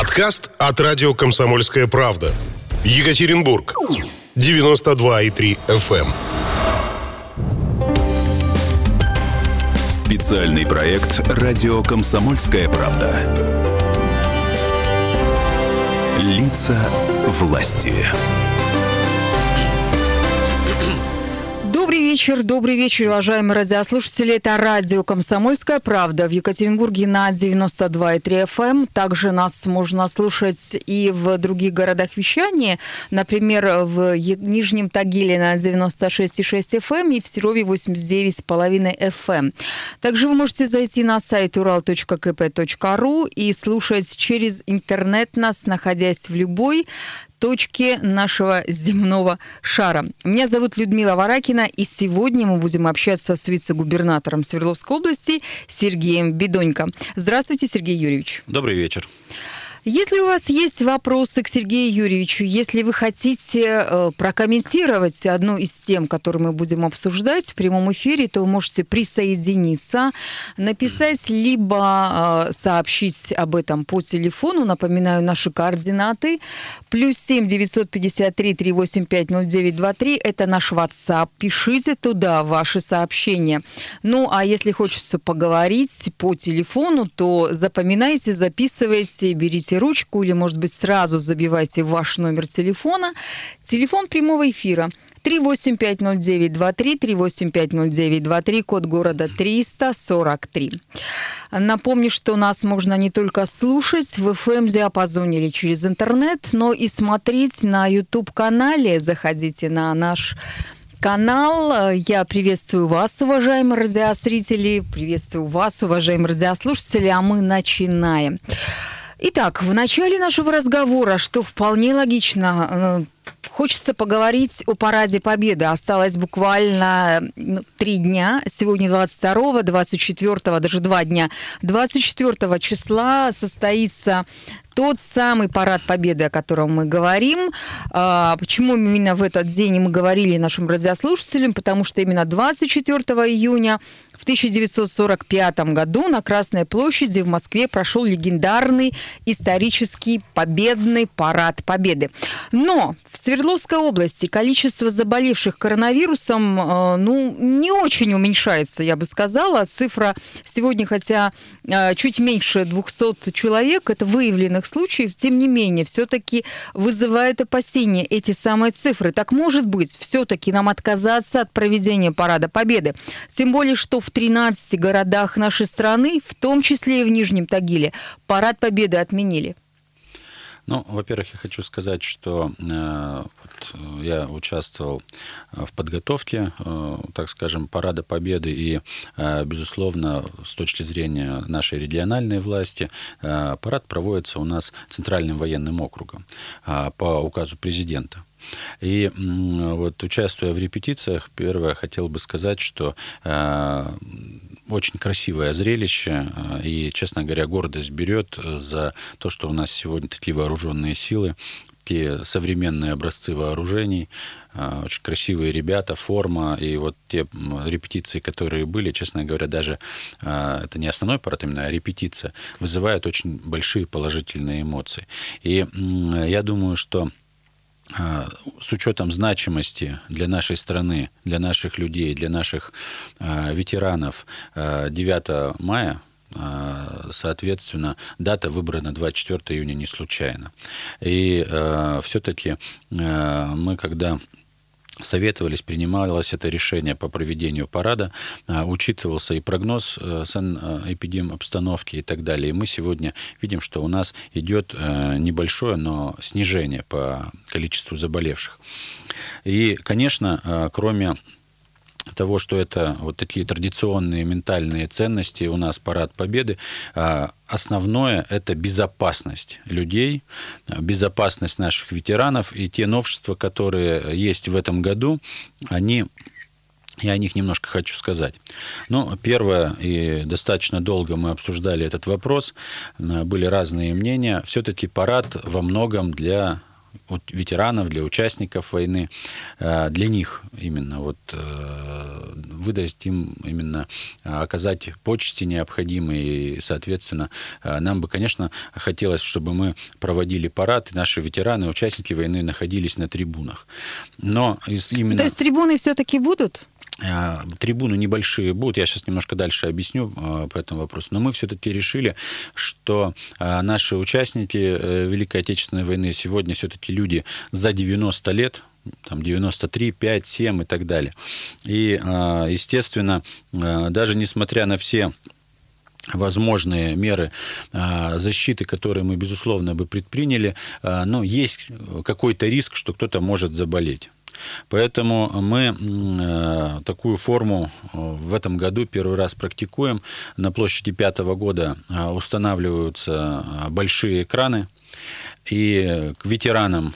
Подкаст от радио «Комсомольская правда». Екатеринбург. 92,3 FM. эм. Специальный проект «Радио Комсомольская правда». Лица власти. Добрый вечер, добрый вечер, уважаемые радиослушатели. Это радио «Комсомольская правда» в Екатеринбурге на 92,3 FM. Эм. Также нас можно слушать и в других городах вещания, например, в Нижнем Тагиле на 96,6 FM эм и в Серове 89,5 FM. Эм. Также вы можете зайти на сайт ural.kp.ru и слушать через интернет нас, находясь в любой точки нашего земного шара. Меня зовут Людмила Варакина, и сегодня мы будем общаться с вице-губернатором Свердловской области Сергеем Бедонько. Здравствуйте, Сергей Юрьевич. Добрый вечер. Если у вас есть вопросы к Сергею Юрьевичу, если вы хотите э, прокомментировать одну из тем, которую мы будем обсуждать в прямом эфире, то вы можете присоединиться, написать, либо э, сообщить об этом по телефону. Напоминаю, наши координаты. Плюс 7 953 385 0923. Это наш WhatsApp. Пишите туда ваши сообщения. Ну, а если хочется поговорить по телефону, то запоминайте, записывайте, берите берите ручку или, может быть, сразу забивайте ваш номер телефона. Телефон прямого эфира 3850923, 3850923, код города 343. Напомню, что нас можно не только слушать в FM-диапазоне или через интернет, но и смотреть на YouTube-канале. Заходите на наш канал. Я приветствую вас, уважаемые радиозрители, приветствую вас, уважаемые радиослушатели, а мы начинаем. Итак, в начале нашего разговора, что вполне логично, э, хочется поговорить о Параде Победы. Осталось буквально ну, три дня. Сегодня 22, 24, даже два дня. 24 числа состоится тот самый парад победы, о котором мы говорим. А, почему именно в этот день мы говорили нашим радиослушателям? Потому что именно 24 июня в 1945 году на Красной площади в Москве прошел легендарный исторический победный парад Победы. Но в Свердловской области количество заболевших коронавирусом э, ну, не очень уменьшается, я бы сказала. Цифра сегодня, хотя э, чуть меньше 200 человек, это выявленных случаев, тем не менее, все-таки вызывает опасения эти самые цифры. Так может быть, все-таки нам отказаться от проведения Парада Победы? Тем более, что в в 13 городах нашей страны, в том числе и в Нижнем Тагиле, парад Победы отменили. Ну, во-первых, я хочу сказать, что э, вот, э, я участвовал э, в подготовке, э, так скажем, Парада Победы, и, э, безусловно, с точки зрения нашей региональной власти, э, парад проводится у нас Центральным военным округом э, по указу президента. И вот участвуя в репетициях, первое хотел бы сказать, что э, очень красивое зрелище, э, и, честно говоря, гордость берет за то, что у нас сегодня такие вооруженные силы, те современные образцы вооружений, э, очень красивые ребята, форма, и вот те репетиции, которые были, честно говоря, даже это не основной парад, именно а репетиция, вызывают очень большие положительные эмоции. И я думаю, что с учетом значимости для нашей страны, для наших людей, для наших а, ветеранов 9 а, мая, соответственно, дата выбрана 24 июня не случайно. И все-таки мы, когда советовались, принималось это решение по проведению парада, а, учитывался и прогноз э, санэпидем обстановки и так далее. И мы сегодня видим, что у нас идет э, небольшое, но снижение по количеству заболевших. И, конечно, э, кроме того, что это вот такие традиционные ментальные ценности, у нас парад победы, а, основное это безопасность людей, безопасность наших ветеранов и те новшества, которые есть в этом году, они я о них немножко хочу сказать. Ну, первое, и достаточно долго мы обсуждали этот вопрос, были разные мнения. Все-таки парад во многом для ветеранов, для участников войны, для них именно вот выдать им именно оказать почести необходимые, и, соответственно, нам бы, конечно, хотелось, чтобы мы проводили парад, и наши ветераны, участники войны находились на трибунах. Но именно... То есть трибуны все-таки будут? А, трибуны небольшие будут, я сейчас немножко дальше объясню а, по этому вопросу, но мы все-таки решили, что а, наши участники э, Великой Отечественной войны сегодня все-таки люди за 90 лет, там 93, 5, 7 и так далее. И, естественно, даже несмотря на все возможные меры защиты, которые мы, безусловно, бы предприняли, но есть какой-то риск, что кто-то может заболеть. Поэтому мы э, такую форму э, в этом году первый раз практикуем. На площади пятого года э, устанавливаются большие экраны, и к ветеранам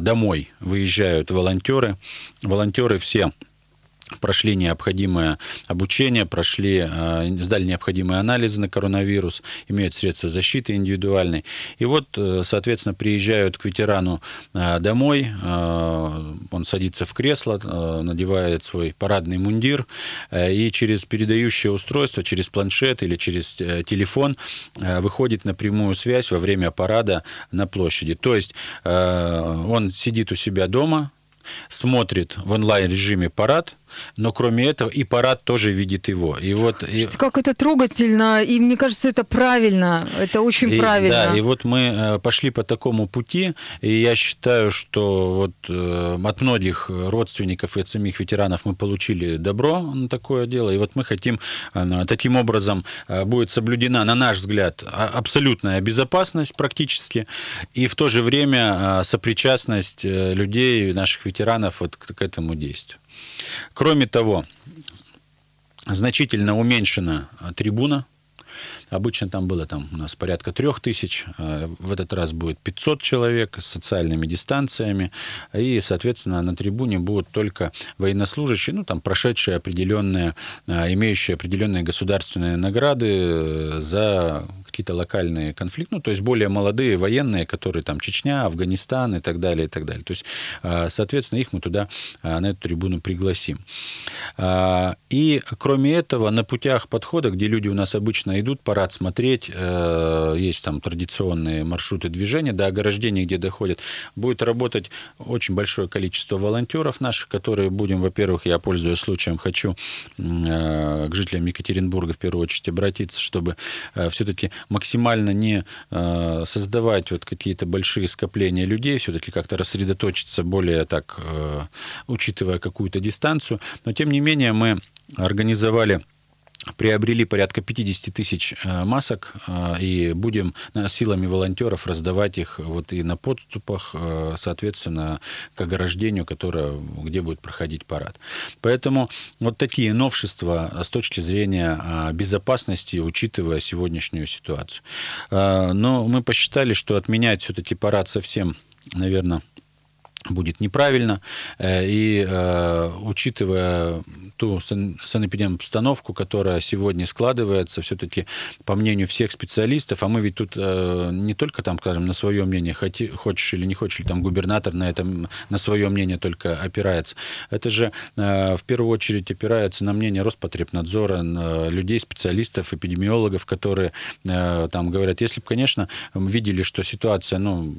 домой выезжают волонтеры. Волонтеры все прошли необходимое обучение, прошли, э, сдали необходимые анализы на коронавирус, имеют средства защиты индивидуальной. И вот, э, соответственно, приезжают к ветерану э, домой, он садится в кресло, надевает свой парадный мундир, и через передающее устройство, через планшет или через телефон выходит на прямую связь во время парада на площади. То есть он сидит у себя дома, смотрит в онлайн-режиме парад, но кроме этого и парад тоже видит его. И вот, и... Как это трогательно, и мне кажется, это правильно, это очень и, правильно. Да, и вот мы э, пошли по такому пути, и я считаю, что вот э, от многих родственников и от самих ветеранов мы получили добро на такое дело, и вот мы хотим, э, таким образом будет соблюдена, на наш взгляд, а, абсолютная безопасность практически, и в то же время сопричастность людей, наших ветеранов вот к этому действию. Кроме того, значительно уменьшена трибуна. Обычно там было там, у нас порядка трех тысяч, э, в этот раз будет 500 человек с социальными дистанциями, и, соответственно, на трибуне будут только военнослужащие, ну, там, прошедшие определенные, э, имеющие определенные государственные награды э, за какие-то локальные конфликты, ну, то есть более молодые военные, которые там Чечня, Афганистан и так далее, и так далее. То есть, соответственно, их мы туда, на эту трибуну пригласим. И, кроме этого, на путях подхода, где люди у нас обычно идут, парад смотреть. Э, есть там традиционные маршруты движения до ограждений, где доходят. Будет работать очень большое количество волонтеров наших, которые будем, во-первых, я пользуясь случаем, хочу э, к жителям Екатеринбурга в первую очередь обратиться, чтобы э, все-таки максимально не создавать вот какие-то большие скопления людей, все-таки как-то рассредоточиться более так, учитывая какую-то дистанцию. Но тем не менее мы организовали приобрели порядка 50 тысяч э, масок э, и будем силами волонтеров раздавать их вот и на подступах, э, соответственно, к ограждению, которое, где будет проходить парад. Поэтому вот такие новшества с точки зрения безопасности, учитывая сегодняшнюю ситуацию. Но мы посчитали, что отменять все-таки парад совсем, наверное, будет неправильно. И учитывая ту санэпидемобстановку, которая сегодня складывается, все-таки, по мнению всех специалистов, а мы ведь тут э, не только там, скажем, на свое мнение, хоти, хочешь или не хочешь, там губернатор на этом, на свое мнение только опирается. Это же э, в первую очередь опирается на мнение Роспотребнадзора, на людей, специалистов, эпидемиологов, которые э, там говорят, если бы, конечно, видели, что ситуация, ну,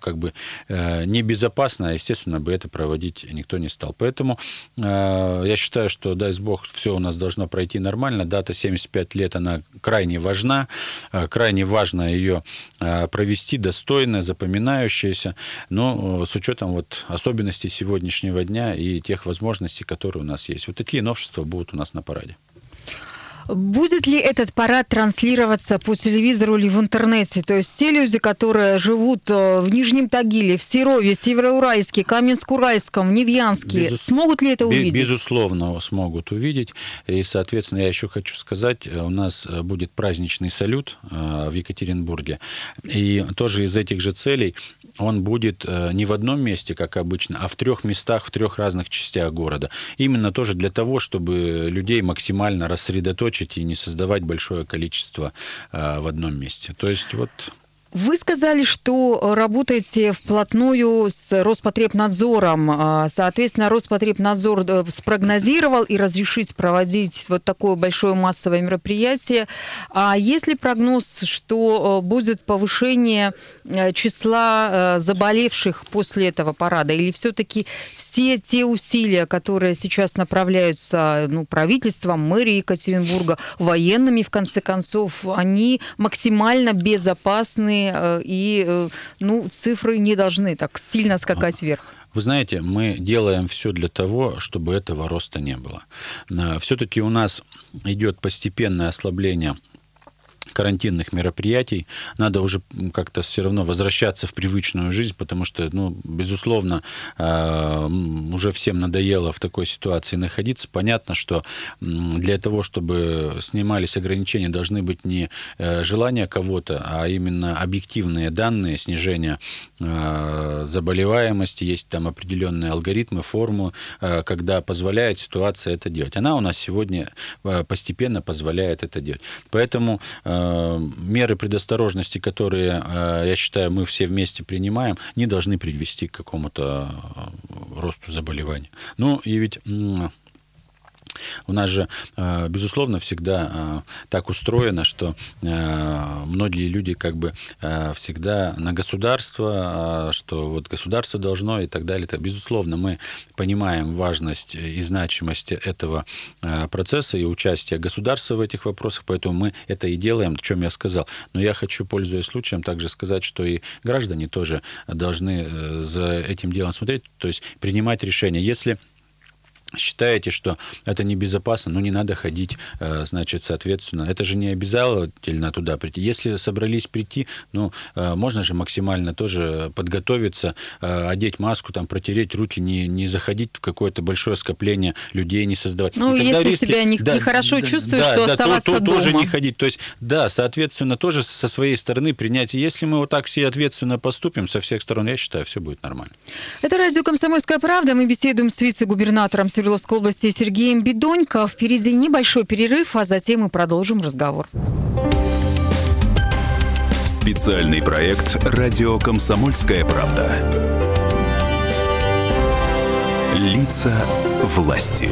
как бы э, небезопасно, естественно, бы это проводить никто не стал. Поэтому э, я считаю, что, дай бог, все у нас должно пройти нормально. Дата 75 лет, она крайне важна. Э, крайне важно ее провести достойно, запоминающееся, но с учетом вот особенностей сегодняшнего дня и тех возможностей, которые у нас есть. Вот такие новшества будут у нас на параде. Будет ли этот парад транслироваться по телевизору или в интернете? То есть те люди, которые живут э, в Нижнем Тагиле, в Серове, Североуральске, Каменск-Уральском, Невьянске, Безус... смогут ли это увидеть? Безусловно, смогут увидеть. И, соответственно, я еще хочу сказать, э, у нас э, будет праздничный салют в Екатеринбурге. И тоже из этих же целей он будет не в одном месте, как обычно, а в трех местах, в трех разных частях города. Именно тоже для того, чтобы людей максимально рассредоточить и не создавать большое количество а, в одном месте. То есть вот Вы сказали, что работаете вплотную с Роспотребнадзором. А, соответственно, Роспотребнадзор э, спрогнозировал и разрешить проводить вот такое большое массовое мероприятие. А есть ли прогноз, что э, будет повышение э, числа заболевших после этого парада? Или все-таки все те усилия, которые сейчас направляются ну, правительством, мэрией Екатеринбурга, военными, в конце концов, они максимально безопасны Э, и э, ну, цифры не должны так сильно скакать вверх. Вы знаете, мы делаем все для того, чтобы этого роста не было. Все-таки у нас идет постепенное ослабление карантинных мероприятий, надо уже как-то все равно возвращаться в привычную жизнь, потому что, ну, безусловно, э, уже всем надоело в такой ситуации находиться. Понятно, что для того, чтобы снимались ограничения, должны быть не э, желания кого-то, а именно объективные данные снижения э, заболеваемости. Есть там определенные алгоритмы, форму, когда позволяет ситуация это делать. Она у нас сегодня постепенно позволяет это делать. Поэтому меры предосторожности, которые, э, я считаю, мы все вместе принимаем, не должны привести к какому-то э, росту заболеваний. Ну и ведь у нас же, э, безусловно, всегда э, так устроено, что э, многие люди как бы всегда на государство, что вот государство должно и так далее. Безусловно, мы понимаем важность и значимость этого процесса и участия государства в этих вопросах, поэтому мы это и делаем, о чем я сказал. Но я хочу, пользуясь случаем, также сказать, что и граждане тоже должны за этим делом смотреть, то есть принимать решения. Если считаете, что это небезопасно, ну не надо ходить, э, значит, соответственно. Это же не обязательно туда прийти. Если собрались прийти, ну, э, можно же максимально тоже подготовиться, э, одеть маску, там, протереть руки, не, не заходить в какое-то большое скопление людей, не создавать. Ну, если риски... себя не, да, нехорошо да, чувствуешь, да, то да, оставаться то, то, дома. тоже не ходить. То есть, да, соответственно, тоже со своей стороны принять. Если мы вот так все ответственно поступим со всех сторон, я считаю, все будет нормально. Это радио «Комсомольская правда». Мы беседуем с вице-губернатором Свердловской области Сергеем Бедонько. Впереди небольшой перерыв, а затем мы продолжим разговор. Специальный проект «Радио Комсомольская правда». Лица власти.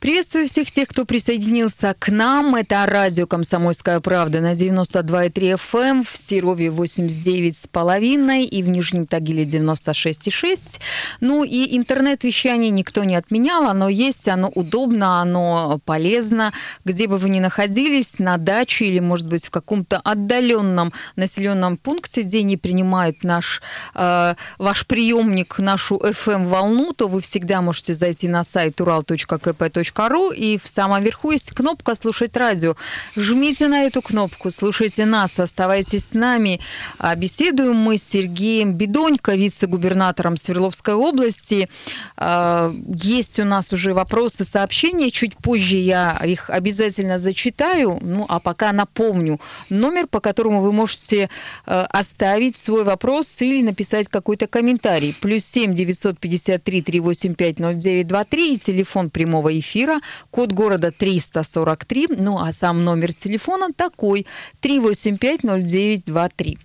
Приветствую всех тех, кто присоединился к нам. Это радио «Комсомольская правда» на 92,3 FM, эм, в Серове 89,5 и в Нижнем Тагиле 96,6. Ну и интернет-вещание никто не отменял, оно есть, оно удобно, оно полезно. Где бы вы ни находились, на даче или, может быть, в каком-то отдаленном населенном пункте, где не принимает наш, э, ваш приемник нашу FM-волну, то вы всегда можете зайти на сайт ural.kp.ru ру и в самом верху есть кнопка «Слушать радио». Жмите на эту кнопку, слушайте нас, оставайтесь с нами. А беседуем мы с Сергеем Бедонько, вице-губернатором Свердловской области. А, есть у нас уже вопросы, сообщения. Чуть позже я их обязательно зачитаю. Ну, а пока напомню номер, по которому вы можете э, оставить свой вопрос или написать какой-то комментарий. Плюс 7 953 385 0923 и телефон прямого эфира эфира. Код города 343. Ну а сам номер телефона такой 3850923.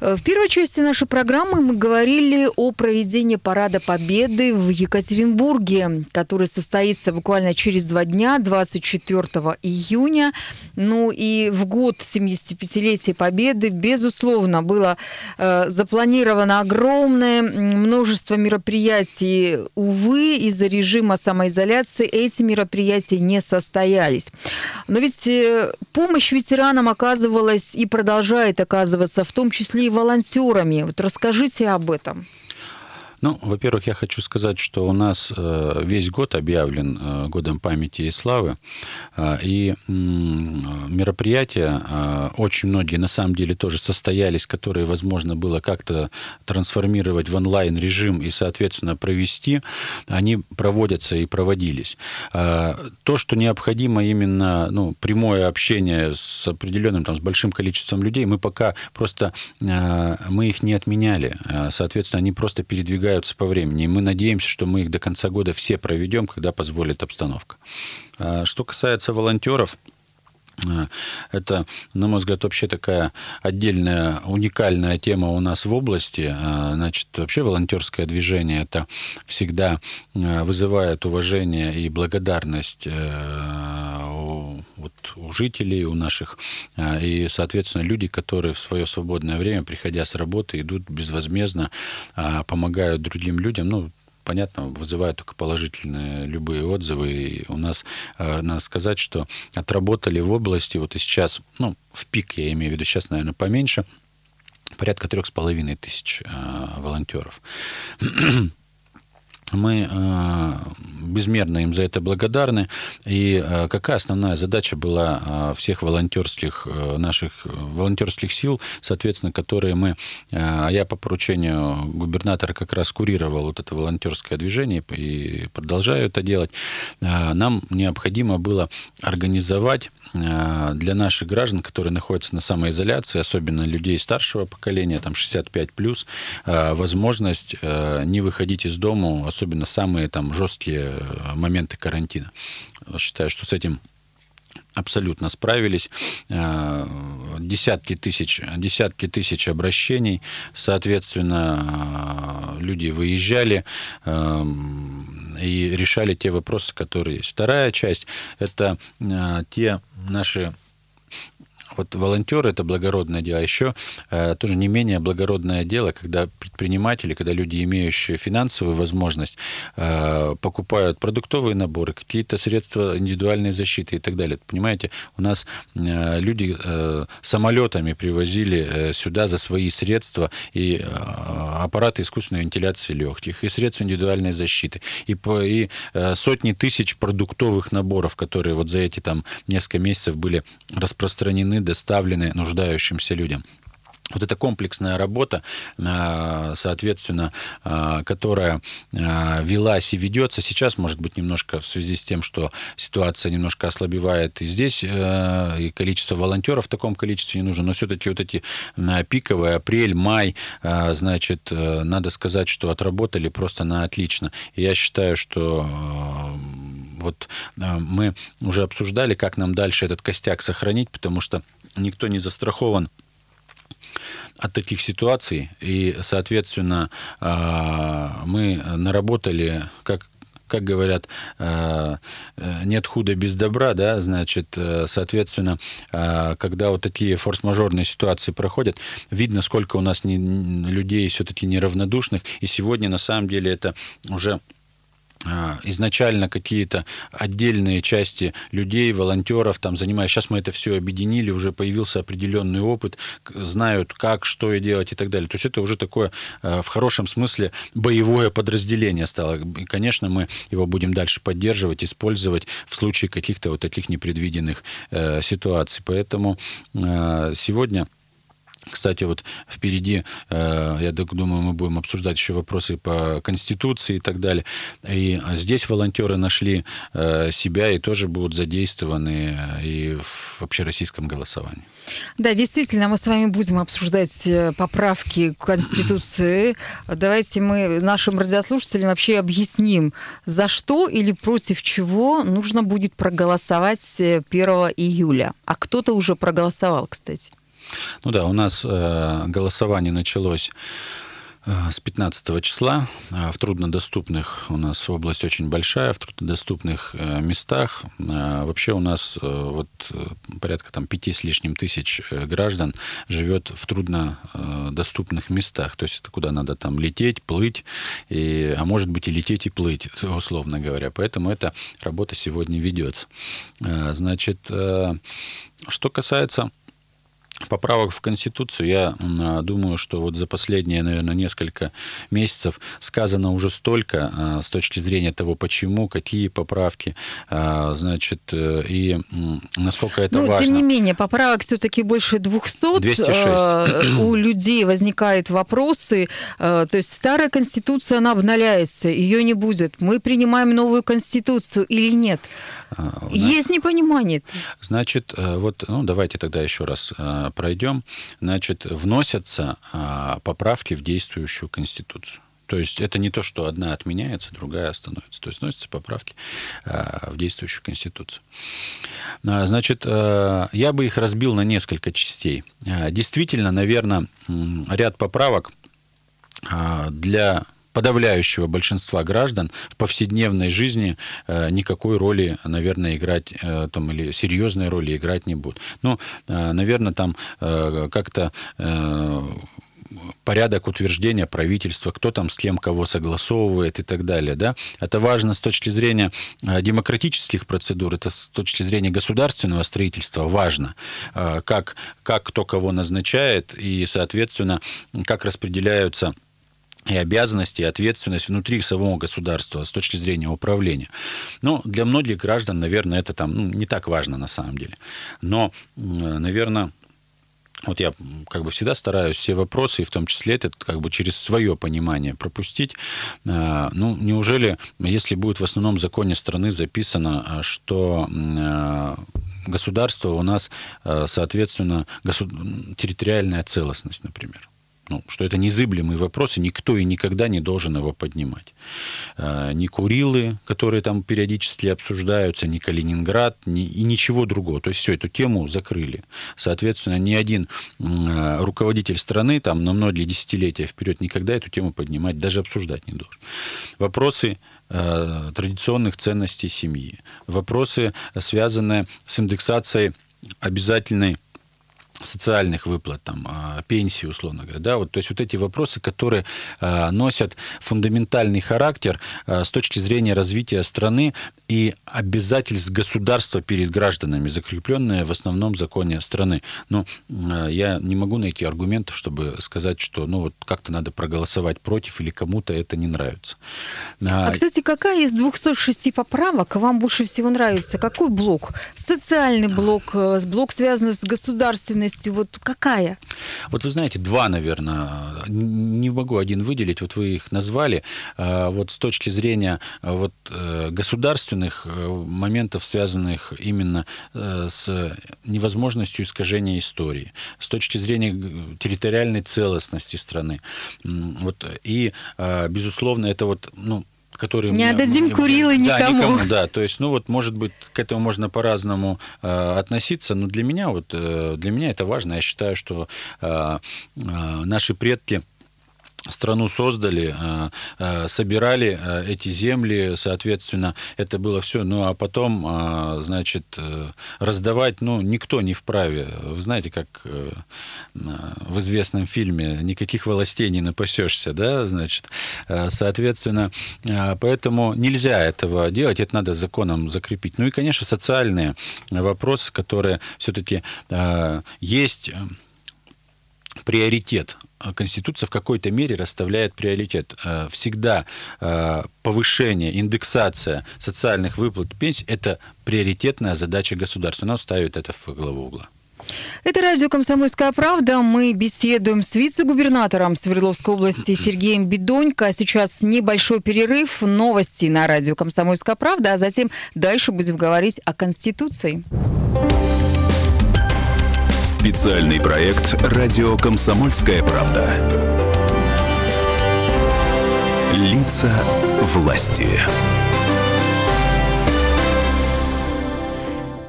В первой части нашей программы мы говорили о проведении Парада Победы в Екатеринбурге, который состоится буквально через два дня, 24 июня. Ну и в год 75-летия Победы, безусловно, было э, запланировано огромное множество мероприятий. Увы, из-за режима самоизоляции эти мероприятия не состоялись. Но ведь э, помощь ветеранам оказывалась и продолжает оказываться, в том числе волонтерами. Вот расскажите об этом. Ну, во-первых, я хочу сказать, что у нас э, весь год объявлен э, годом памяти и славы, э, и мероприятия очень многие на самом деле тоже состоялись, которые возможно было как-то трансформировать в онлайн режим и, соответственно, провести, они проводятся и проводились. То, что необходимо именно ну, прямое общение с определенным, там, с большим количеством людей, мы пока просто, мы их не отменяли. Соответственно, они просто передвигаются передвигаются по времени. И мы надеемся, что мы их до конца года все проведем, когда позволит обстановка. А, что касается волонтеров, Это, на мой взгляд, вообще такая отдельная, уникальная тема у нас в области. Значит, вообще волонтерское движение это всегда вызывает уважение и благодарность вот, у жителей, у наших. И, соответственно, люди, которые в свое свободное время, приходя с работы, идут безвозмездно, помогают другим людям. Ну, понятно, вызывают только положительные любые отзывы. И у нас, э, надо сказать, что отработали в области, вот и сейчас, ну, в пик я имею в виду, сейчас, наверное, поменьше, порядка трех с половиной тысяч э, волонтеров. Мы э, безмерно им за это благодарны. И э, какая основная задача была э, всех волонтерских наших волонтерских сил, соответственно, которые мы, я по поручению губернатора как раз курировал вот это волонтерское движение и продолжаю это делать. Нам необходимо было организовать для наших граждан, которые находятся на самоизоляции, особенно людей старшего поколения, там 65 плюс, возможность не выходить из дома, особенно самые там жесткие э, моменты карантина. Считаю, что с этим абсолютно справились. Э, десятки тысяч, десятки тысяч обращений. Соответственно, э, люди выезжали и решали те вопросы, которые есть. Вторая часть – это те наши вот волонтеры это благородное дело. А еще э, тоже не менее благородное дело, когда предприниматели, когда люди, имеющие финансовую возможность, э, покупают продуктовые наборы, какие-то средства индивидуальной защиты и так далее. Понимаете, у нас э, люди самолетами привозили сюда за свои средства и аппараты искусственной вентиляции легких, и средства индивидуальной защиты, и, по, и сотни тысяч продуктовых наборов, которые вот за эти там несколько месяцев были распространены доставлены нуждающимся людям. Вот эта комплексная работа, э, соответственно, э, которая э, велась и ведется сейчас, может быть, немножко в связи с тем, что ситуация немножко ослабевает и здесь, и количество волонтеров в таком количестве не нужно, но все-таки вот эти пиковые, апрель, май, значит, надо сказать, что отработали просто на отлично. И я считаю, что вот мы уже обсуждали, как нам дальше этот костяк сохранить, потому что никто не застрахован от таких ситуаций. И, соответственно, а, мы наработали, как как говорят, а, нет худа без добра, да, значит, э, соответственно, когда вот такие форс-мажорные ситуации проходят, видно, сколько у нас не, людей все-таки неравнодушных, и сегодня, на самом деле, это уже изначально какие-то отдельные части людей, волонтеров там занимались. Сейчас мы это все объединили, уже появился определенный опыт, знают, как, что и делать и так далее. То есть это уже такое а, в хорошем смысле боевое подразделение стало. И, конечно, мы его будем дальше поддерживать, использовать в случае каких-то вот таких непредвиденных э, ситуаций. Поэтому э, сегодня кстати, вот впереди, э, я думаю, мы будем обсуждать еще вопросы по Конституции и так далее. И здесь волонтеры нашли э, себя и тоже будут задействованы э, и в общероссийском голосовании. Да, действительно, мы с вами будем обсуждать поправки к Конституции. Давайте мы нашим радиослушателям вообще объясним, за что или против чего нужно будет проголосовать 1 июля. А кто-то уже проголосовал, кстати. Ну да, у нас э, голосование началось э, с 15 числа. Э, в труднодоступных у нас область очень большая, в труднодоступных местах. Вообще у нас вот порядка там пяти с лишним тысяч граждан живет в труднодоступных местах. То есть это куда надо там лететь, плыть, и, а может быть и лететь и плыть, условно говоря. Поэтому эта работа сегодня ведется. Значит, что касается поправок в Конституцию, я думаю, что вот за последние, наверное, несколько месяцев сказано уже столько а, с точки зрения того, почему, какие поправки, а, значит, э, и насколько это ну, важно. Тем не менее, поправок все-таки больше 200. 206. Э, у людей возникают вопросы. Э, то есть старая Конституция, она обновляется, ее не будет. Мы принимаем новую Конституцию или нет? А, Есть непонимание. Значит, вот, ну, давайте тогда еще раз пройдем, значит, вносятся а, поправки в действующую Конституцию. То есть это не то, что одна отменяется, другая становится. То есть вносятся поправки э, в действующую Конституцию. А, значит, э, я бы их разбил на несколько частей. Э, действительно, наверное, ряд поправок для подавляющего большинства граждан в повседневной жизни никакой роли, наверное, играть там, или серьезной роли играть не будут. Ну, наверное, там как-то порядок утверждения правительства, кто там с кем кого согласовывает и так далее. Да? Это важно с точки зрения э, демократических процедур, это с точки зрения государственного строительства важно, э, как, как кто кого назначает и, соответственно, как распределяются и обязанности, и ответственность внутри самого государства с точки зрения управления. Но для многих граждан, наверное, это там ну, не так важно на самом деле. Но, наверное, вот я как бы всегда стараюсь все вопросы, и в том числе это как бы через свое понимание пропустить. А, ну, неужели, если будет в основном законе страны записано, а, что а, государство у нас, соответственно, госу... территориальная целостность, например ну, что это незыблемый вопрос, и никто и никогда не должен его поднимать. А, ни Курилы, которые там периодически обсуждаются, ни Калининград, ни, и ничего другого. То есть все, эту тему закрыли. Соответственно, ни один а, руководитель страны там на многие десятилетия вперед никогда эту тему поднимать, даже обсуждать не должен. Вопросы а, традиционных ценностей семьи, вопросы, связанные с индексацией обязательной социальных выплат, там, а, пенсии, условно говоря, да, вот, то есть вот эти вопросы, которые а, носят фундаментальный характер а, с точки зрения развития страны и обязательств государства перед гражданами, закрепленные в основном законе страны. Но я не могу найти аргументов, чтобы сказать, что ну вот как-то надо проголосовать против или кому-то это не нравится. А, кстати, какая из 206 поправок вам больше всего нравится? Какой блок? Социальный блок, э, блок, связанный с государственной деятельностью, вот какая? Вот вы знаете, два, наверное, не могу один выделить, вот вы их назвали, а, вот с точки зрения а, вот э, государственных э, моментов, связанных именно э, с невозможностью искажения истории, с точки зрения территориальной целостности страны. Вот, и, а, безусловно, это вот, ну, которые... Не отдадим Курилы никому. Да, никому, да. То есть, ну вот, может быть, к этому можно по-разному э, относиться, но для меня вот, э, для меня это важно. Я считаю, что э, э, наши предки страну создали, э, э, собирали э, эти земли, соответственно, это было все. Ну, а потом, значит, раздавать, ну, никто не вправе. Вы знаете, как в известном фильме «Никаких властей не напасешься», да, значит, соответственно, поэтому нельзя этого делать, это надо законом закрепить. Ну и, конечно, социальные вопросы, которые все-таки есть приоритет. Конституция в какой-то мере расставляет приоритет. Э, всегда э, повышение, индексация социальных выплат пенсий – это приоритетная задача государства. Оно ставит это в главу угла. Это радио «Комсомольская правда». Мы беседуем с вице-губернатором Свердловской области Сергеем Бедонько. Сейчас небольшой перерыв, новости на радио «Комсомольская правда», а затем дальше будем говорить о Конституции. Специальный проект «Радио Комсомольская правда». Лица власти.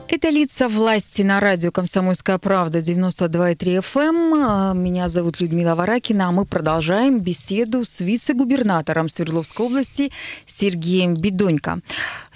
Это лица власти на радио «Комсомольская правда» 92,3 FM. Эм. Меня зовут Людмила Варакина, а мы продолжаем беседу с вице-губернатором Свердловской области Сергеем Бедонько.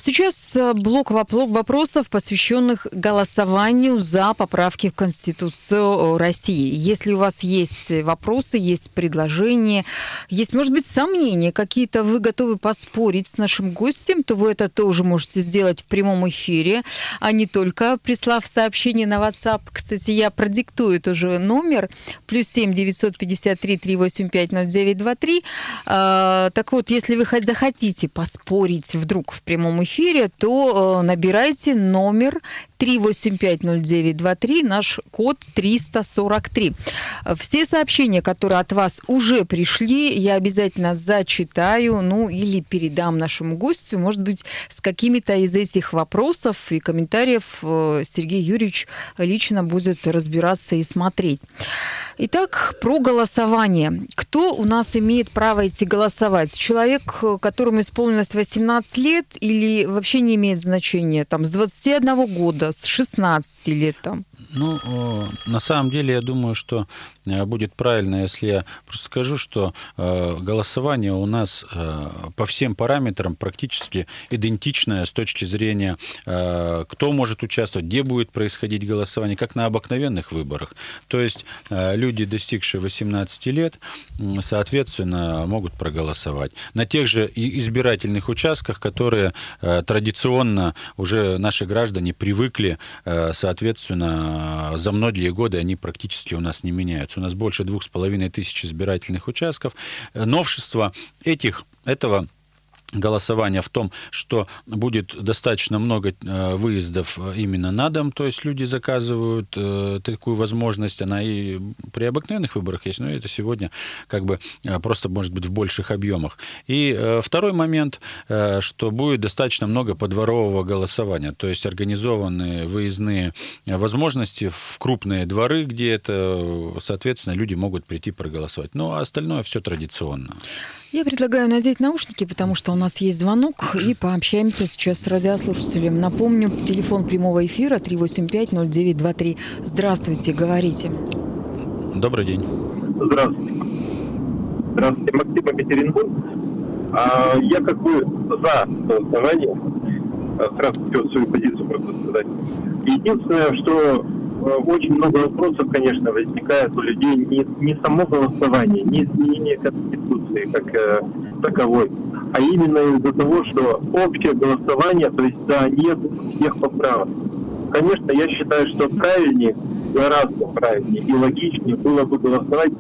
Сейчас э, блок вопросов, посвященных голосованию за поправки в Конституцию России. Если у вас есть вопросы, есть предложения, есть, может быть, сомнения, какие-то вы готовы поспорить с нашим гостем, то вы это тоже можете сделать в прямом эфире, а не только прислав сообщение на WhatsApp. Кстати, я продиктую тоже номер. Плюс 7 953 385 0923. Так вот, если вы захотите поспорить вдруг в прямом эфире, то э, набирайте номер 3850923, наш код 343. Все сообщения, которые от вас уже пришли, я обязательно зачитаю, ну или передам нашему гостю, может быть, с какими-то из этих вопросов и комментариев э, Сергей Юрьевич лично будет разбираться и смотреть. Итак, про голосование. Кто у нас имеет право идти голосовать? Человек, которому исполнилось 18 лет или вообще не имеет значения? Там с 21 года, с 16 лет там? Ну, на самом деле, я думаю, что э, будет правильно, если я просто скажу, что э, голосование у нас э, по всем параметрам практически идентичное с точки зрения, кто может участвовать, где будет происходить голосование, как на обыкновенных выборах. То есть люди, достигшие 18 лет, соответственно, могут проголосовать. На тех же избирательных участках, которые традиционно уже наши граждане привыкли, соответственно, а, за многие годы они практически у нас не меняются. У нас больше двух с половиной тысяч избирательных участков. Новшество этих, этого голосования в том, что будет достаточно много э, выездов именно на дом, то есть люди заказывают э, такую возможность, она и при обыкновенных выборах есть, но это сегодня как бы э, просто может быть в больших объемах. И второй момент, что будет достаточно много подворового голосования, то есть организованные выездные возможности в крупные дворы, где это, соответственно, люди могут прийти проголосовать. Ну, а остальное все традиционно. Я предлагаю надеть наушники, потому что у нас есть звонок, и пообщаемся сейчас с радиослушателем. Напомню, телефон прямого эфира 385-0923. Здравствуйте, говорите. Добрый день. Здравствуйте. Здравствуйте, Максим Екатеринбург. А, я как бы за голосование. Сразу хочу свою позицию просто сказать. Единственное, что очень много вопросов, конечно, возникает у людей не, не само голосование, не изменение Конституции как э, таковой, а именно из-за того, что общее голосование, то есть да, нет всех поправок. Конечно, я считаю, что правильнее, гораздо правильнее и логичнее было бы голосовать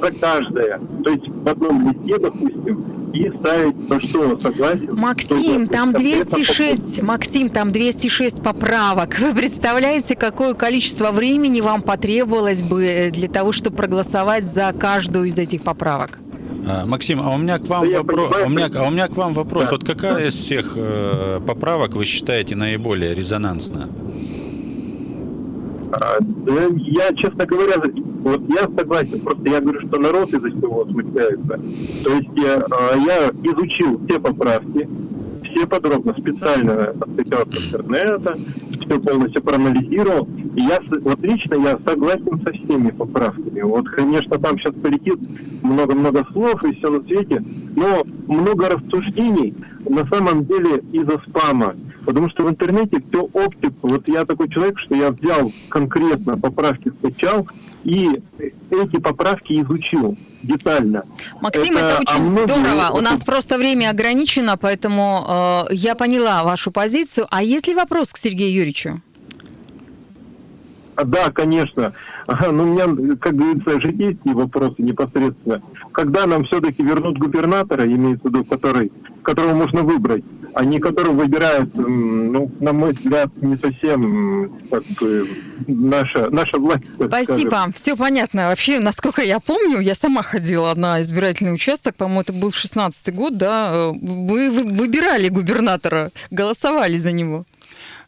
за каждое. То есть в одном листе, допустим, и ставить то, что согласен. Максим, там 206, Максим, там 206 поправок. Вы представляете, какое количество времени вам потребовалось бы для того, чтобы проголосовать за каждую из этих поправок? А, Максим, а у меня к вам, да вопрос, а у меня, а у меня к вам вопрос. Да. Вот какая из всех э, поправок вы считаете наиболее резонансная? А, я, честно говоря, вот я согласен, просто я говорю, что народ из-за всего смущается. То есть я, а, я изучил все поправки, все подробно, специально отвечал с интернета, все полностью проанализировал. И я, вот лично я согласен со всеми поправками. Вот, конечно, там сейчас полетит много-много слов и все на свете, но много рассуждений на самом деле из-за спама. Потому что в интернете все оптик. Вот я такой человек, что я взял конкретно поправки, скачал, и эти поправки изучил детально. Максим, это, это очень многие... здорово. У нас просто время ограничено, поэтому э, я поняла вашу позицию. А есть ли вопрос к Сергею Юрьевичу? Да, конечно. Но ну, у меня, как говорится, житейские вопросы непосредственно. Когда нам все-таки вернут губернатора, имеется в виду, который, которого можно выбрать, не которого выбирают, ну, на мой взгляд, не совсем как бы, наша, наша власть. Спасибо, скажем. все понятно. Вообще, насколько я помню, я сама ходила на избирательный участок, по-моему, это был 16-й год, да, вы выбирали губернатора, голосовали за него.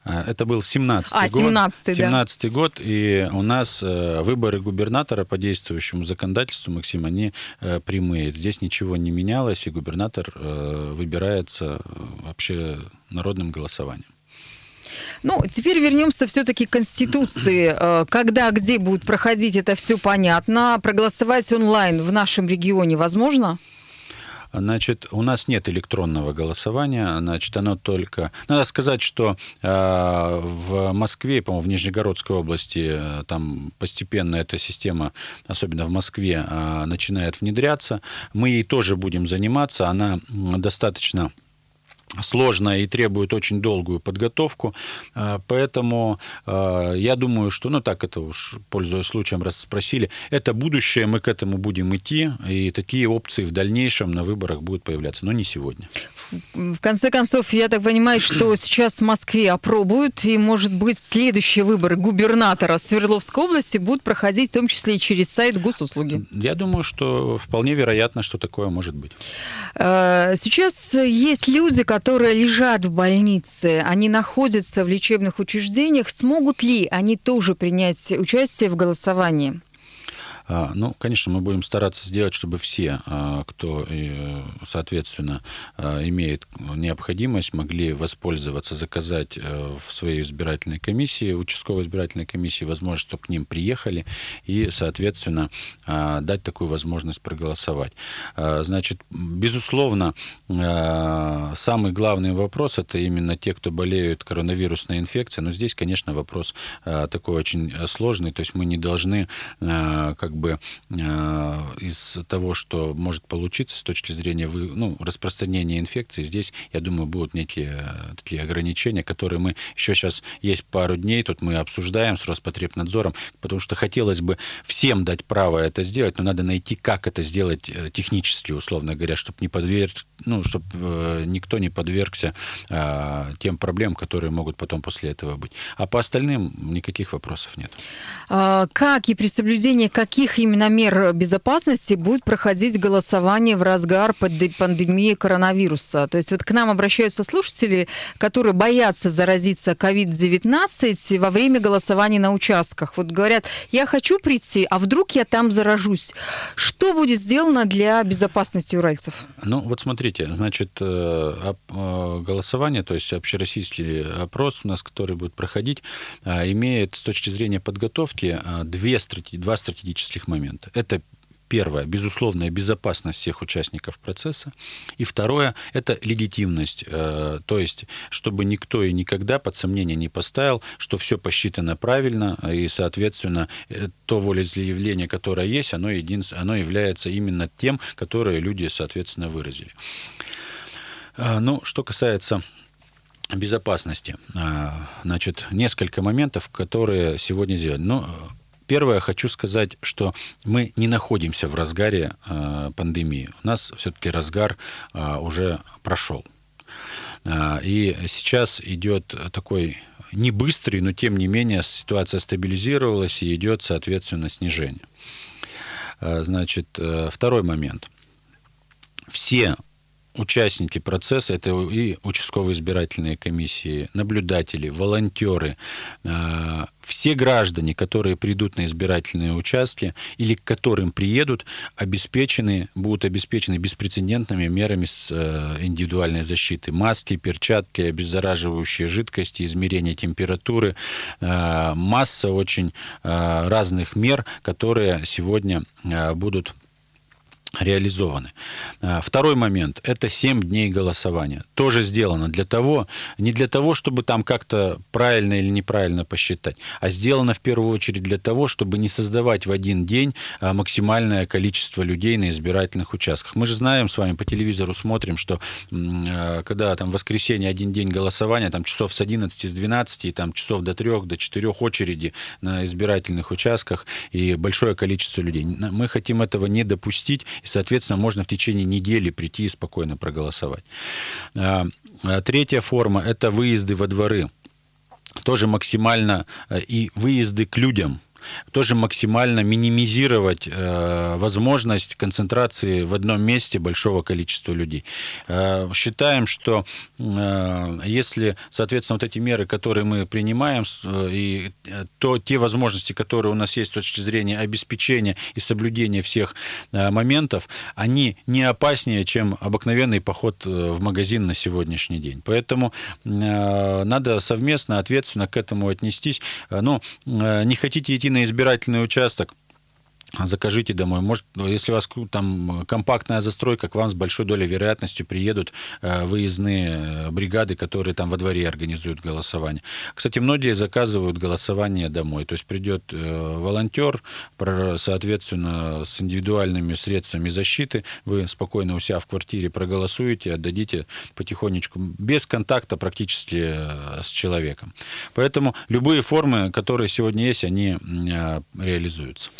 А, это был 17-й а, год. 17-й, 17 да. год, и у нас э, выборы губернатора по действующему законодательству, Максим, они э, прямые. Здесь ничего не менялось, и губернатор э, выбирается вообще народным голосованием. Ну, теперь вернемся все-таки к Конституции. Когда, где будет проходить это все понятно. Проголосовать онлайн в нашем регионе возможно? Значит, у нас нет электронного голосования, значит, оно только... Надо сказать, что э, в Москве, по-моему, в Нижегородской области, э, там постепенно эта система, особенно в Москве, э, начинает внедряться. Мы ей тоже будем заниматься, она достаточно сложная и требует очень долгую подготовку. А, поэтому а, я думаю, что, ну так это уж, пользуясь случаем, раз спросили, это будущее, мы к этому будем идти, и такие опции в дальнейшем на выборах будут появляться, но не сегодня. В конце концов, я так понимаю, что сейчас в Москве опробуют, и, может быть, следующие выборы губернатора Свердловской области будут проходить в том числе и через сайт госуслуги. Я думаю, что вполне вероятно, что такое может быть. А, сейчас есть люди, которые которые лежат в больнице, они находятся в лечебных учреждениях, смогут ли они тоже принять участие в голосовании? А, ну, конечно, мы будем стараться сделать, чтобы все, а, кто, э, соответственно, а, имеет необходимость, могли воспользоваться, заказать э, в своей избирательной комиссии, участковой избирательной комиссии, возможность, чтобы к ним приехали и, соответственно, дать такую возможность проголосовать. Значит, безусловно, самый главный вопрос – это именно те, кто болеют коронавирусной инфекцией, но здесь, конечно, вопрос такой очень сложный, то есть мы не должны как бы э, из того, что может получиться с точки зрения ну, распространения инфекции, здесь, я думаю, будут некие э, такие ограничения, которые мы еще сейчас есть пару дней, тут мы обсуждаем с Роспотребнадзором, потому что хотелось бы всем дать право это сделать, но надо найти, как это сделать э, технически, условно говоря, чтобы не подверг, ну, чтобы никто не подвергся тем проблемам, которые могут потом после этого быть. А по остальным никаких вопросов нет. А, как и при соблюдении каких каких именно мер безопасности будет проходить голосование в разгар пандемии коронавируса? То есть вот к нам обращаются слушатели, которые боятся заразиться COVID-19 во время голосования на участках. Вот говорят, я хочу прийти, а вдруг я там заражусь. Что будет сделано для безопасности уральцев? Ну вот смотрите, значит, э, э, голосование, то есть общероссийский опрос у нас, который будет проходить, э, имеет с точки зрения подготовки две, два стратегических таких момента. Это Первое, безусловная безопасность всех участников процесса. И второе, это легитимность. Э, то есть, чтобы никто и никогда под сомнение не поставил, что все посчитано правильно, и, соответственно, э, то волеизъявление, которое есть, оно, единство, оно является именно тем, которое люди, соответственно, выразили. Э, ну, что касается безопасности. Значит, несколько моментов, которые сегодня сделали. Ну, Первое, хочу сказать, что мы не находимся в разгаре э, пандемии. У нас все-таки разгар э, уже прошел. Э, и сейчас идет такой не быстрый, но тем не менее ситуация стабилизировалась и идет, соответственно, снижение. Э, значит, э, второй момент. Все участники процесса, это и участковые избирательные комиссии, наблюдатели, волонтеры, э, все граждане, которые придут на избирательные участки или к которым приедут, обеспечены, будут обеспечены беспрецедентными мерами с э, индивидуальной защиты. Маски, перчатки, обеззараживающие жидкости, измерение температуры, э, масса очень разных мер, которые сегодня будут реализованы. А, второй момент – это 7 дней голосования. Тоже сделано для того, не для того, чтобы там как-то правильно или неправильно посчитать, а сделано в первую очередь для того, чтобы не создавать в один день а, максимальное количество людей на избирательных участках. Мы же знаем с вами, по телевизору смотрим, что а, когда там в воскресенье один день голосования, там часов с 11, с 12, и там часов до 3, до 4 очереди на избирательных участках и большое количество людей. Мы хотим этого не допустить и, соответственно, можно в течение недели прийти и спокойно проголосовать. А, а третья форма – это выезды во дворы тоже максимально э, и выезды к людям, тоже максимально минимизировать э, возможность концентрации в одном месте большого количества людей. Э, считаем, что э, если, соответственно, вот эти меры, которые мы принимаем, э, и э, то те возможности, которые у нас есть с точки зрения обеспечения и соблюдения всех э, моментов, они не опаснее, чем обыкновенный поход э, в магазин на сегодняшний день. Поэтому э, надо совместно, ответственно к этому отнестись. Ну, э, не хотите идти на избирательный участок, закажите домой. Может, если у вас там компактная застройка, к вам с большой долей вероятности приедут э, выездные э, бригады, которые там во дворе организуют голосование. Кстати, многие заказывают голосование домой. То есть придет э, волонтер, соответственно, с индивидуальными средствами защиты, вы спокойно у себя в квартире проголосуете, отдадите потихонечку, без контакта практически с человеком. Поэтому любые формы, которые сегодня есть, они реализуются.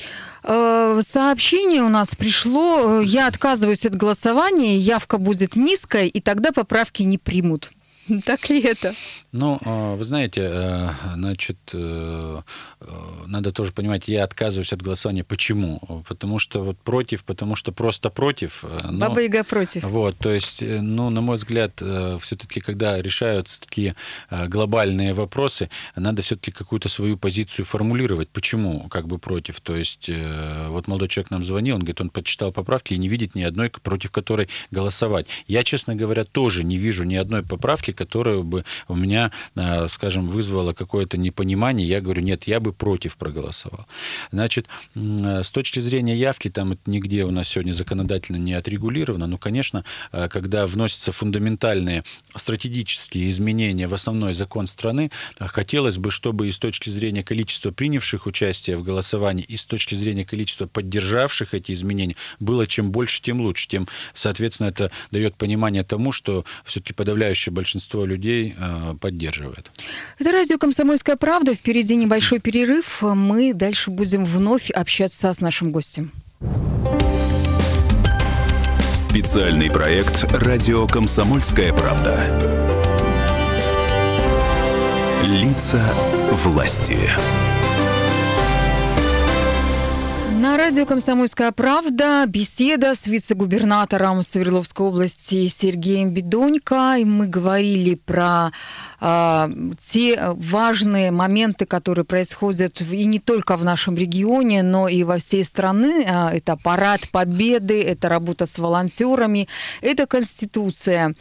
Э, сообщение у нас пришло. Я отказываюсь от голосования, явка будет низкая, и тогда поправки не примут. Так ли это? Ну, а, вы знаете, э, значит, э, надо тоже понимать, я отказываюсь от голосования. Почему? Потому что вот против, потому что просто против. Но, Баба Яга против. Вот, то есть, ну, на мой взгляд, все-таки, когда решаются такие глобальные вопросы, надо все-таки какую-то свою позицию формулировать. Почему как бы против? То есть, вот молодой человек нам звонил, он говорит, он почитал поправки и не видит ни одной, против которой голосовать. Я, честно говоря, тоже не вижу ни одной поправки, которая бы у меня, скажем, вызвала какое-то непонимание. Я говорю, нет, я бы против проголосовал. Значит, с точки зрения явки, там это нигде у нас сегодня законодательно не отрегулировано, но, конечно, э, когда вносятся фундаментальные стратегические изменения в основной закон страны, хотелось бы, чтобы и с точки зрения количества принявших участие в голосовании, и с точки зрения количества поддержавших эти изменения, было чем больше, тем лучше. Тем, соответственно, это дает понимание тому, что все-таки подавляющее большинство людей э, поддерживает. Это радио «Комсомольская правда». Впереди небольшой перерыв. Мы дальше будем вновь общаться с нашим гостем. Специальный проект «Радио Комсомольская правда». Лица власти. На радио «Комсомольская правда» беседа с вице-губернатором Свердловской области Сергеем Бедонько. И мы говорили про э, те важные моменты, которые происходят и не только в нашем регионе, но и во всей стране. А, это парад победы, это работа с волонтерами, это Конституция.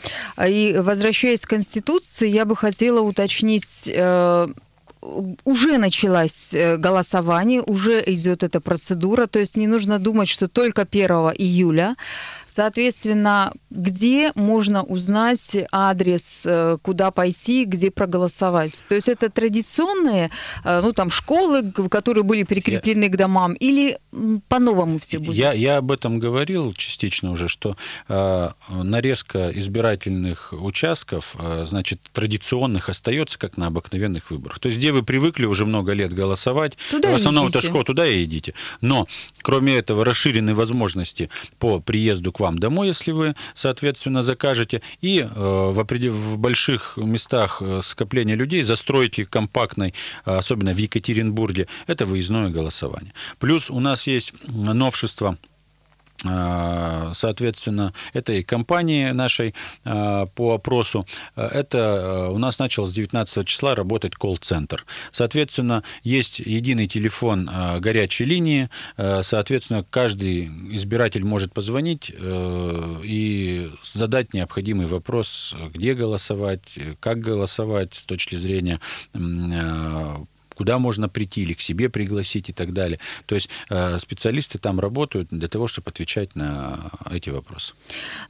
И возвращаясь к Конституции, я бы хотела уточнить... Э, уже началось э, голосование, уже идет эта процедура, то есть не нужно думать, что только 1 июля Соответственно, где можно узнать адрес, э, куда пойти, где проголосовать? То есть это традиционные, э, ну там школы, которые были прикреплены я... к домам, или по-новому все будет? Я, я об этом говорил частично уже, что э, нарезка избирательных участков, э, значит, традиционных остается, как на обыкновенных выборах. То есть где вы привыкли уже много лет голосовать, туда в основном это школа, туда и идите. Но, кроме этого, расширены возможности по приезду к вам домой, если вы, соответственно, закажете. И э, в, определ... в больших местах э, скопления людей, застройки компактной, э, особенно в Екатеринбурге, это выездное голосование. Плюс у нас есть новшество а, соответственно, этой компании нашей а, по опросу, это а, у нас начал с 19 числа работать колл-центр. Соответственно, есть единый телефон горячей линии, соответственно, каждый избиратель может позвонить и задать необходимый вопрос, где голосовать, как голосовать с точки зрения куда можно прийти или к себе пригласить и так далее. То есть э, специалисты там работают для того, чтобы отвечать на эти вопросы.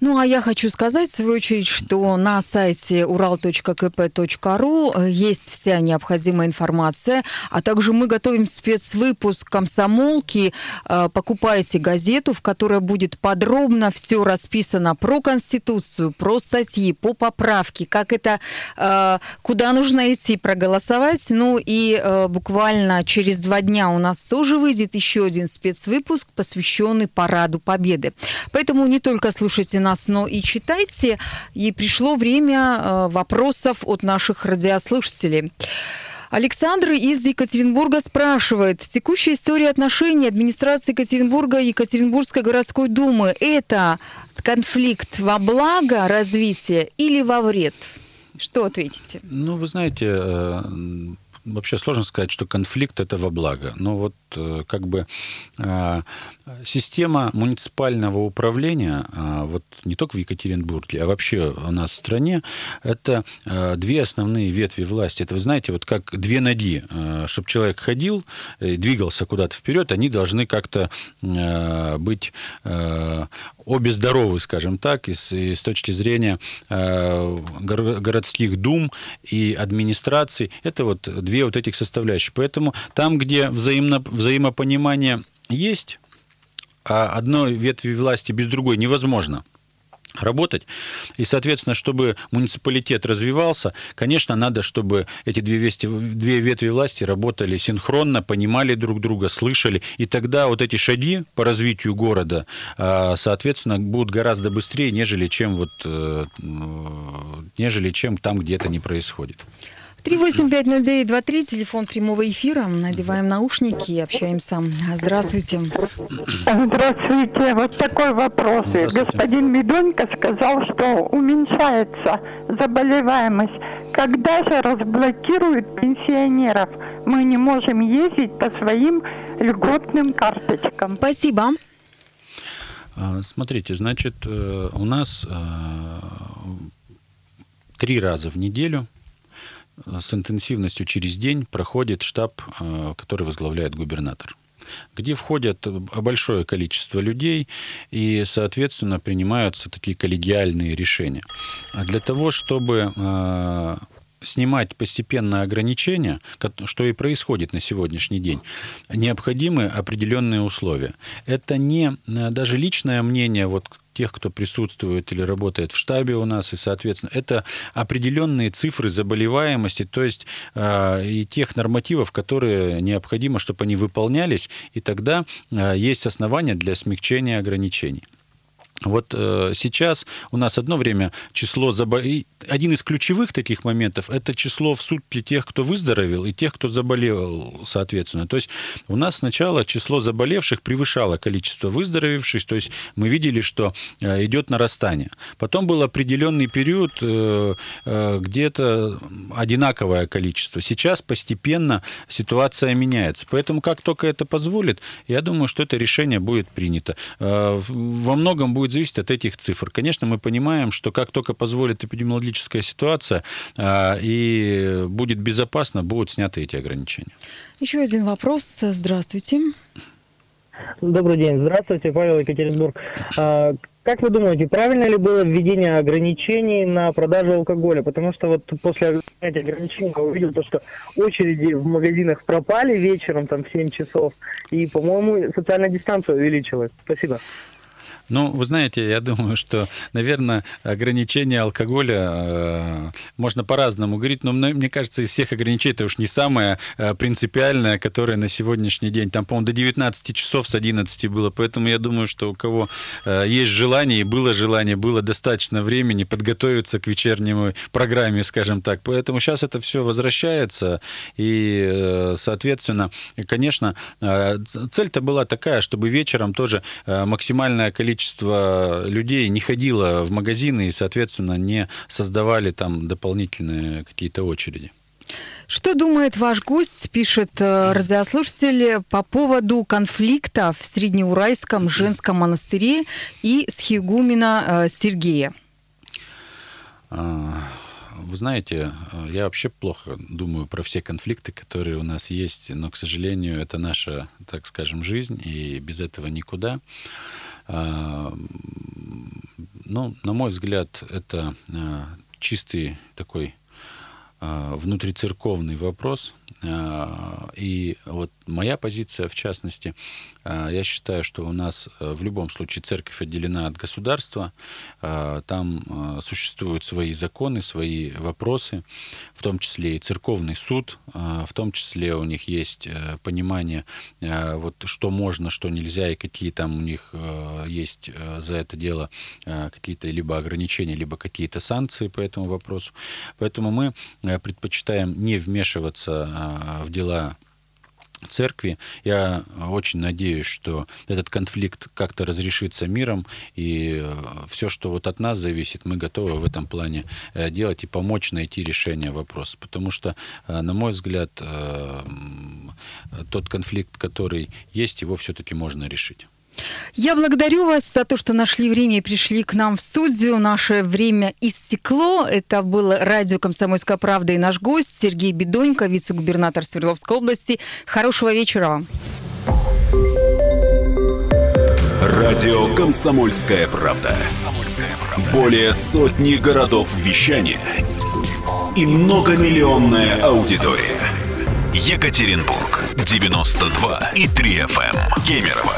Ну, а я хочу сказать, в свою очередь, что на сайте ural.kp.ru э, есть вся необходимая информация, а также мы готовим спецвыпуск комсомолки. Э, покупайте газету, в которой будет подробно все расписано про Конституцию, про статьи, по поправке, как это, куда нужно идти проголосовать, ну и буквально через два дня у нас тоже выйдет еще один спецвыпуск, посвященный Параду Победы. Поэтому не только слушайте нас, но и читайте. И пришло время э, вопросов от наших радиослушателей. Александр из Екатеринбурга спрашивает, текущая история отношений администрации Екатеринбурга и Екатеринбургской городской думы – это конфликт во благо развития или во вред? Что ответите? Ну, вы знаете, э, вообще сложно сказать, что конфликт это во благо. Но вот э, как бы э, система муниципального управления, э, вот не только в Екатеринбурге, а вообще у нас в стране, это две основные ветви власти. Это, вы знаете, вот как две ноги. Чтобы человек ходил, двигался куда-то вперед, они должны как-то быть обе здоровы, скажем так, и с, точки зрения городских дум и администрации. Это вот две вот этих составляющих. Поэтому там, где взаимно, взаимопонимание есть, а одной ветви власти без другой невозможно работать. И, соответственно, чтобы муниципалитет развивался, конечно, надо, чтобы эти две, вести, две ветви власти работали синхронно, понимали друг друга, слышали. И тогда вот эти шаги по развитию города, а, соответственно, будут гораздо быстрее, нежели чем, вот, э, нежели чем там, где это не происходит. 3850923, телефон прямого эфира. Надеваем наушники и общаемся. Здравствуйте. Здравствуйте. Вот такой вопрос. Господин Медонько сказал, что уменьшается заболеваемость. Когда же разблокируют пенсионеров? Мы не можем ездить по своим льготным карточкам. Спасибо. А, смотрите, значит, э, у нас э, три раза в неделю с интенсивностью через день проходит штаб, который возглавляет губернатор где входят большое количество людей и, соответственно, принимаются такие коллегиальные решения. А для того, чтобы снимать постепенно ограничения, что и происходит на сегодняшний день, необходимы определенные условия. Это не э, даже личное мнение вот тех, кто присутствует или работает в штабе у нас, и, соответственно, это определенные цифры заболеваемости, то есть э, и тех нормативов, которые необходимо, чтобы они выполнялись, и тогда э, есть основания для смягчения ограничений. Вот э, сейчас у нас одно время число заболевших... Один из ключевых таких моментов – это число в сутки тех, кто выздоровел, и тех, кто заболел, соответственно. То есть у нас сначала число заболевших превышало количество выздоровевших, то есть мы видели, что э, идет нарастание. Потом был определенный период, э, э, где-то одинаковое количество. Сейчас постепенно ситуация меняется. Поэтому как только это позволит, я думаю, что это решение будет принято. Э, во многом будет будет зависеть от этих цифр. Конечно, мы понимаем, что как только позволит эпидемиологическая ситуация а, и будет безопасно, будут сняты эти ограничения. Еще один вопрос. Здравствуйте. Добрый день. Здравствуйте, Павел Екатеринбург. А, как вы думаете, правильно ли было введение ограничений на продажу алкоголя? Потому что вот после этих ограничений я увидел то, что очереди в магазинах пропали вечером там в 7 часов, и, по-моему, социальная дистанция увеличилась. Спасибо. Ну, вы знаете, я думаю, что, наверное, ограничение алкоголя э, можно по-разному говорить, но мне кажется, из всех ограничений это уж не самое э, принципиальное, которое на сегодняшний день, там, по-моему, до 19 часов с 11 было, поэтому я думаю, что у кого э, есть желание, и было желание, было достаточно времени подготовиться к вечернему программе, скажем так, поэтому сейчас это все возвращается, и, э, соответственно, конечно, э, цель-то была такая, чтобы вечером тоже э, максимальное количество количество людей не ходило в магазины и, соответственно, не создавали там дополнительные какие-то очереди. Что думает ваш гость, пишет э, радиослушатель, по поводу конфликта в Среднеуральском женском монастыре и схигумена э, Сергея? А, вы знаете, э, я вообще плохо думаю про все конфликты, которые у нас есть, но, к сожалению, это наша, так скажем, жизнь, и без этого никуда. А, ну, на мой взгляд, это а, чистый такой а, внутрицерковный вопрос. И вот моя позиция, в частности, я считаю, что у нас э, в любом случае церковь отделена от государства. А, там а, существуют свои законы, свои вопросы, в том числе и церковный суд, в том числе у них есть э, понимание, вот, что можно, что нельзя, и какие там у них э, есть за это дело какие-то либо ограничения, либо какие-то санкции по этому вопросу. Поэтому мы предпочитаем не вмешиваться в дела церкви. Я очень надеюсь, что этот конфликт как-то разрешится миром, и э, все, что вот от нас зависит, мы готовы в этом плане э, делать и помочь найти решение вопроса. Потому что, э, на мой взгляд, тот конфликт, который есть, его все-таки можно решить. Я благодарю вас за то, что нашли время и пришли к нам в студию. Наше время истекло. Это было радио «Комсомольская правда» и наш гость Сергей Бедонько, вице-губернатор Свердловской области. Хорошего вечера вам. Радио «Комсомольская правда». Более сотни городов вещания и многомиллионная аудитория. Екатеринбург 92 и 3 FM. Кемерово